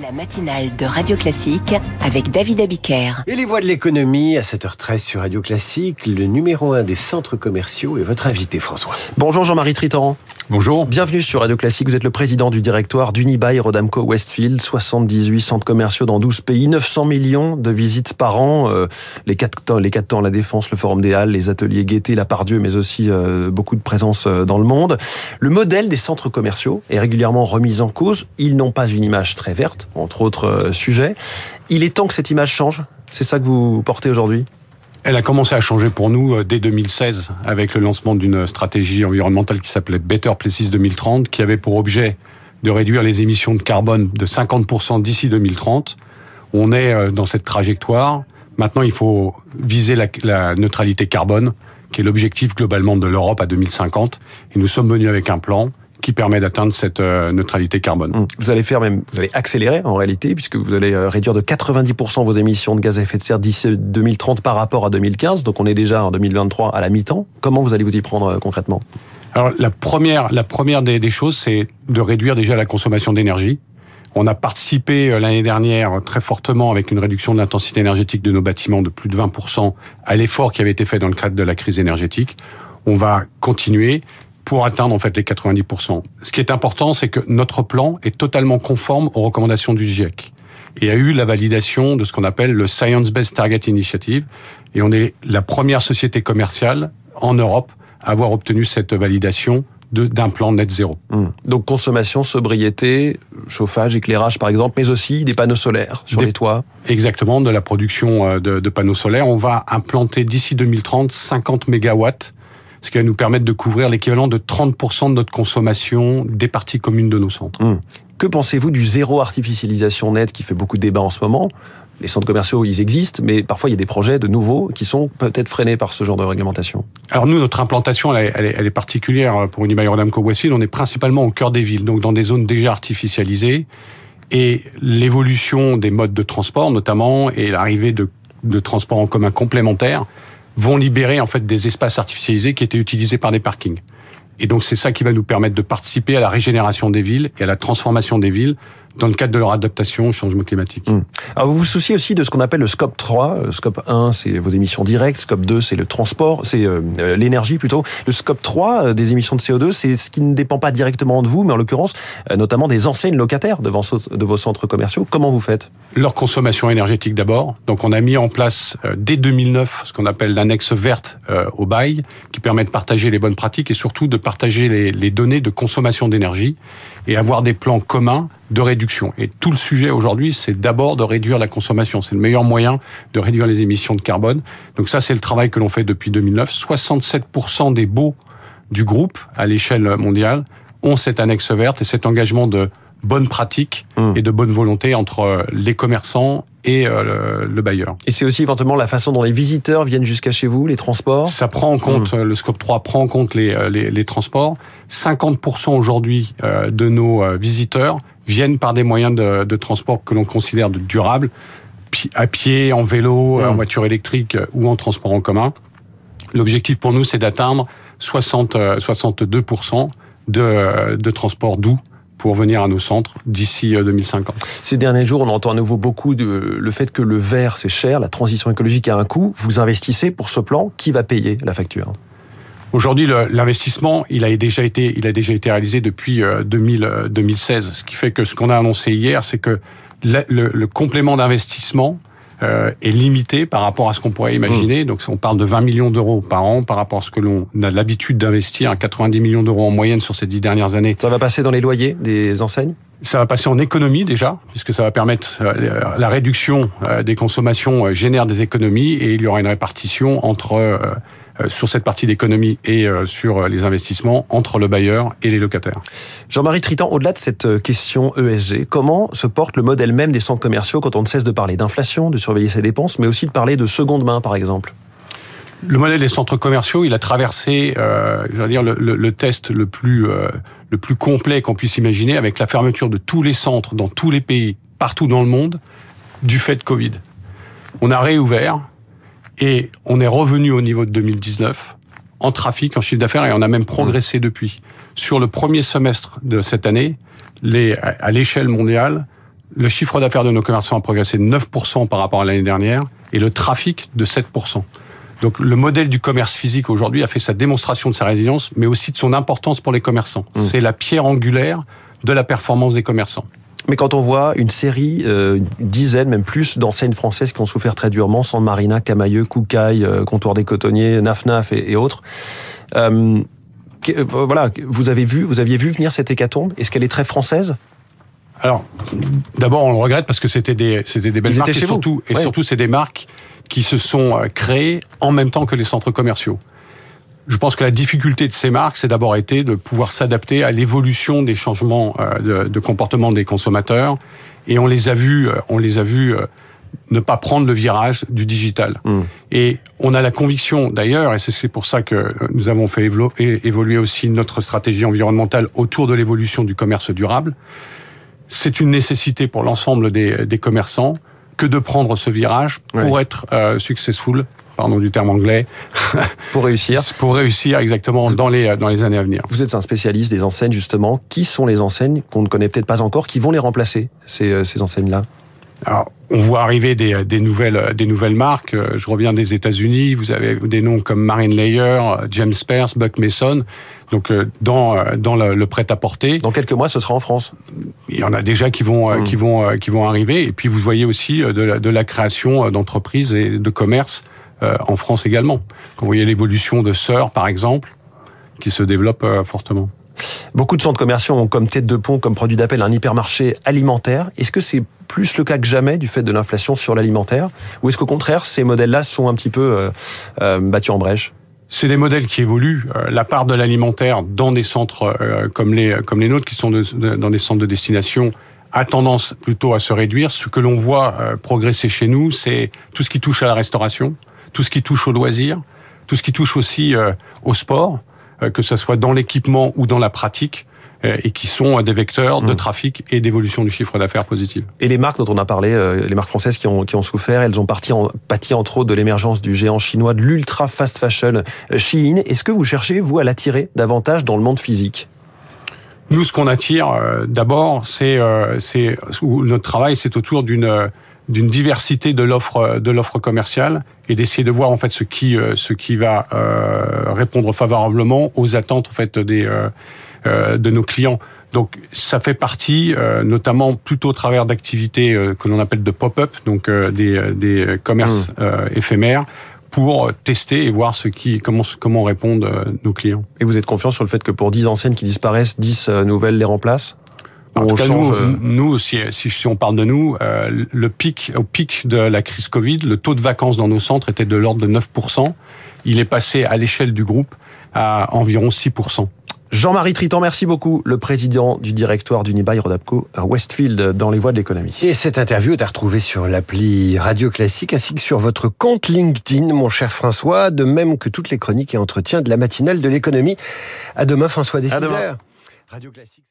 La matinale de Radio Classique avec David Abiker. Et les voix de l'économie à 7h13 sur Radio Classique, le numéro 1 des centres commerciaux et votre invité François. Bonjour Jean-Marie Tritan. Bonjour. Bienvenue sur Radio Classique. Vous êtes le président du directoire d'Unibail Rodamco Westfield. 78 centres commerciaux dans 12 pays, 900 millions de visites par an. Euh, les quatre temps, les quatre temps, la Défense, le Forum des Halles, les ateliers Gaieté, la Pardieu, mais aussi euh, beaucoup de présence euh, dans le monde. Le modèle des centres commerciaux est régulièrement remis en cause. Ils n'ont pas une image très verte entre autres sujets. Il est temps que cette image change. C'est ça que vous portez aujourd'hui? Elle a commencé à changer pour nous euh, dès 2016 avec le lancement d'une stratégie environnementale qui s'appelait Better Places 2030, qui avait pour objet de réduire les émissions de carbone de 50% d'ici 2030. On est euh, dans cette trajectoire. Maintenant, il faut viser la, la neutralité carbone, qui est l'objectif globalement de l'Europe à 2050. Et nous sommes venus avec un plan qui permet d'atteindre cette euh, neutralité carbone. Hum. Vous allez faire même, vous allez accélérer en réalité, puisque vous allez euh, réduire de 90% vos émissions de gaz à effet de serre d'ici 2030 par rapport à 2015. Donc on est déjà en 2023 à la mi-temps. Comment vous allez vous y prendre euh, concrètement? Alors la première, la première des, des choses, c'est de réduire déjà la consommation d'énergie. On a participé l'année dernière très fortement avec une réduction de l'intensité énergétique de nos bâtiments de plus de 20% à l'effort qui avait été fait dans le cadre de la crise énergétique. On va continuer pour atteindre en fait les 90%. Ce qui est important, c'est que notre plan est totalement conforme aux recommandations du GIEC et a eu la validation de ce qu'on appelle le Science Based Target Initiative. Et on est la première société commerciale en Europe à avoir obtenu cette validation d'un plan net zéro. Mmh. Donc consommation, sobriété, chauffage, éclairage par exemple, mais aussi des panneaux solaires sur les toits. Exactement, de la production euh, de, de panneaux solaires. On va implanter d'ici 2030 50 mégawatts ce qui va nous permettre de couvrir l'équivalent de 30% de notre consommation des parties communes de nos centres. Hum. Que pensez-vous du zéro artificialisation net qui fait beaucoup de débats en ce moment? Les centres commerciaux, ils existent, mais parfois il y a des projets de nouveaux qui sont peut-être freinés par ce genre de réglementation. Alors nous, notre implantation, elle est, elle est, particulière pour Unibail Rodamco Westfield. On est principalement au cœur des villes, donc dans des zones déjà artificialisées. Et l'évolution des modes de transport, notamment, et l'arrivée de, de transports en commun complémentaires, vont libérer en fait des espaces artificialisés qui étaient utilisés par des parkings. Et donc c'est ça qui va nous permettre de participer à la régénération des villes et à la transformation des villes dans le cadre de leur adaptation au changement climatique. Mmh. Alors vous vous souciez aussi de ce qu'on appelle le scope 3. Le scope 1, c'est vos émissions directes. Scope 2, c'est le transport, c'est euh, l'énergie plutôt. Le scope 3 euh, des émissions de CO2, c'est ce qui ne dépend pas directement de vous, mais en l'occurrence, euh, notamment des enseignes locataires de vos, de vos centres commerciaux. Comment vous faites? Leur consommation énergétique d'abord. Donc on a mis en place dès 2009 ce qu'on appelle l'annexe verte au bail, qui permet de partager les bonnes pratiques et surtout de partager les, les données de consommation d'énergie et avoir des plans communs de réduction. Et tout le sujet aujourd'hui, c'est d'abord de réduire la consommation. C'est le meilleur moyen de réduire les émissions de carbone. Donc ça, c'est le travail que l'on fait depuis 2009. 67% des baux du groupe à l'échelle mondiale ont cette annexe verte et cet engagement de bonne pratique mmh. et de bonne volonté entre les commerçants et euh, le, bailleur. Et c'est aussi éventuellement la façon dont les visiteurs viennent jusqu'à chez vous, les transports? Ça prend en compte, mmh. le scope 3 prend en compte les, euh, les, les transports. 50% aujourd'hui euh, de nos visiteurs viennent par des moyens de, de transport que l'on considère de durables, à pied, en vélo, mmh. en voiture électrique ou en transport en commun. L'objectif pour nous, c'est d'atteindre 60, 62% de, de transport doux pour venir à nos centres d'ici 2050. Euh, Ces derniers jours, on entend à nouveau beaucoup de le fait que le verre c'est cher, la transition écologique a un coût. Vous investissez pour ce plan, qui va payer la facture? Aujourd'hui, l'investissement, il a déjà été, il a déjà été réalisé depuis 2000, euh, 2016. Euh, ce qui fait que ce qu'on a annoncé hier, c'est que le, le, le complément d'investissement euh, est limité par rapport à ce qu'on pourrait imaginer. Mmh. Donc on parle de 20 millions d'euros par an par rapport à ce que l'on a l'habitude d'investir, 90 millions d'euros en moyenne sur ces dix dernières années. Ça va passer dans les loyers des enseignes? Ça va passer en économie déjà, puisque ça va permettre la réduction des consommations génère des économies et il y aura une répartition entre sur cette partie d'économie et euh, sur euh, les investissements entre le bailleur et les locataires. Jean-Marie Tritan, au-delà de cette question ESG, comment se porte le modèle même des centres commerciaux quand on ne cesse de parler d'inflation, de surveiller ses dépenses, mais aussi de parler de seconde main, par exemple? Le modèle des centres commerciaux, il a traversé, euh, je veux dire, le, le, le, test le plus euh, le plus complet qu'on puisse imaginer, avec la fermeture de tous les centres dans tous les pays, partout dans le monde, du fait de Covid. On a réouvert, et on est revenu au niveau de 2019 en trafic, en chiffre d'affaires, et on a même progressé depuis. Sur le premier semestre de cette année, les, à l'échelle mondiale, le chiffre d'affaires de nos commerçants a progressé de 9% par rapport à l'année dernière et le trafic de 7%. Donc le modèle du commerce physique aujourd'hui a fait sa démonstration de sa résilience, mais aussi de son importance pour les commerçants. Mmh. C'est la pierre angulaire de la performance des commerçants. Mais quand on voit une série, euh, une dizaine, même plus, d'enseignes françaises qui ont souffert très durement, San Marina, Camailleux, Koukaï, euh, Comptoir des Cotonniers, Naf Naf et, et autres, euh, que, voilà, vous avez vu, vous aviez vu venir cette hécatombe? Est-ce qu'elle est très française? Alors, d'abord, on le regrette parce que c'était des, c'était des belles marques et surtout, et surtout, c'est des marques qui se sont créées en même temps que les centres commerciaux. Je pense que la difficulté de ces marques, c'est d'abord été de pouvoir s'adapter à l'évolution des changements de, de, comportement des consommateurs, et on les a vus, on les a vus ne pas prendre le virage du digital. Mmh. Et on a la conviction, d'ailleurs, et c'est pour ça que nous avons fait évoluer aussi notre stratégie environnementale autour de l'évolution du commerce durable, c'est une nécessité pour l'ensemble des, des, commerçants que de prendre ce virage pour être euh, successful, pardon du terme anglais. pour réussir. pour réussir exactement dans les, dans les années à venir. Vous êtes un spécialiste des enseignes justement. Qui sont les enseignes qu'on ne connaît peut-être pas encore, qui vont les remplacer, ces, euh, ces enseignes-là? Alors, on voit arriver des, des, nouvelles, des nouvelles marques. Je reviens des États-Unis. Vous avez des noms comme Marine Layer, James Spears, Buck Mason. Donc, dans, dans le, le prêt-à-porter. Dans quelques mois, ce sera en France. Il y en a déjà qui vont, mmh. qui vont, qui vont arriver. Et puis, vous voyez aussi de la, de la création d'entreprises et de commerces en France également. Quand vous voyez l'évolution de Sœur, par exemple, qui se développe fortement. Beaucoup de centres commerciaux ont comme tête de pont, comme produit d'appel, un hypermarché alimentaire. Est-ce que c'est plus le cas que jamais du fait de l'inflation sur l'alimentaire? Ou est-ce qu'au contraire, ces modèles-là sont un petit peu euh, euh, battus en brèche? C'est des modèles qui évoluent. La part de l'alimentaire dans des centres euh, comme les comme les nôtres, qui sont dans des centres de destination, a tendance plutôt à se réduire. Ce que l'on voit progresser chez nous, c'est tout ce qui touche à la restauration, tout ce qui touche au loisir, tout ce qui touche aussi au sport que ce soit dans l'équipement ou dans la pratique et qui sont des vecteurs de trafic et d'évolution du chiffre d'affaires positive. Et les marques dont on a parlé, les marques françaises qui ont, qui ont souffert, elles ont parti en, pâti entre autres de l'émergence du géant chinois, de l'ultra fast fashion Shein. Est-ce que vous cherchez, vous, à l'attirer davantage dans le monde physique? Nous, ce qu'on attire, euh, d'abord, c'est euh, notre travail, c'est autour d'une d'une diversité de l'offre de l'offre commerciale et d'essayer de voir en fait ce qui ce qui va euh, répondre favorablement aux attentes en fait des euh, de nos clients. Donc ça fait partie, euh, notamment plutôt au travers d'activités euh, que l'on appelle de pop-up, donc euh, des, des commerces mmh. éphémères pour tester et voir ce qui, comment, comment répondent nos clients. Et vous êtes confiant sur le fait que pour 10 anciennes qui disparaissent, 10 nouvelles les remplacent? En tout cas, change... nous, nous si, si, on parle de nous, euh, le pic, au pic de la crise Covid, le taux de vacances dans nos centres était de l'ordre de 9%. Il est passé à l'échelle du groupe à environ 6%. Jean-Marie Triton, merci beaucoup, le président du directoire d'Unibail Rodapco à Westfield dans les voies de l'économie. Et cette interview est à retrouver sur l'appli Radio Classique ainsi que sur votre compte LinkedIn, mon cher François, de même que toutes les chroniques et entretiens de la matinale de l'économie. À demain, François, dès Radio Classique.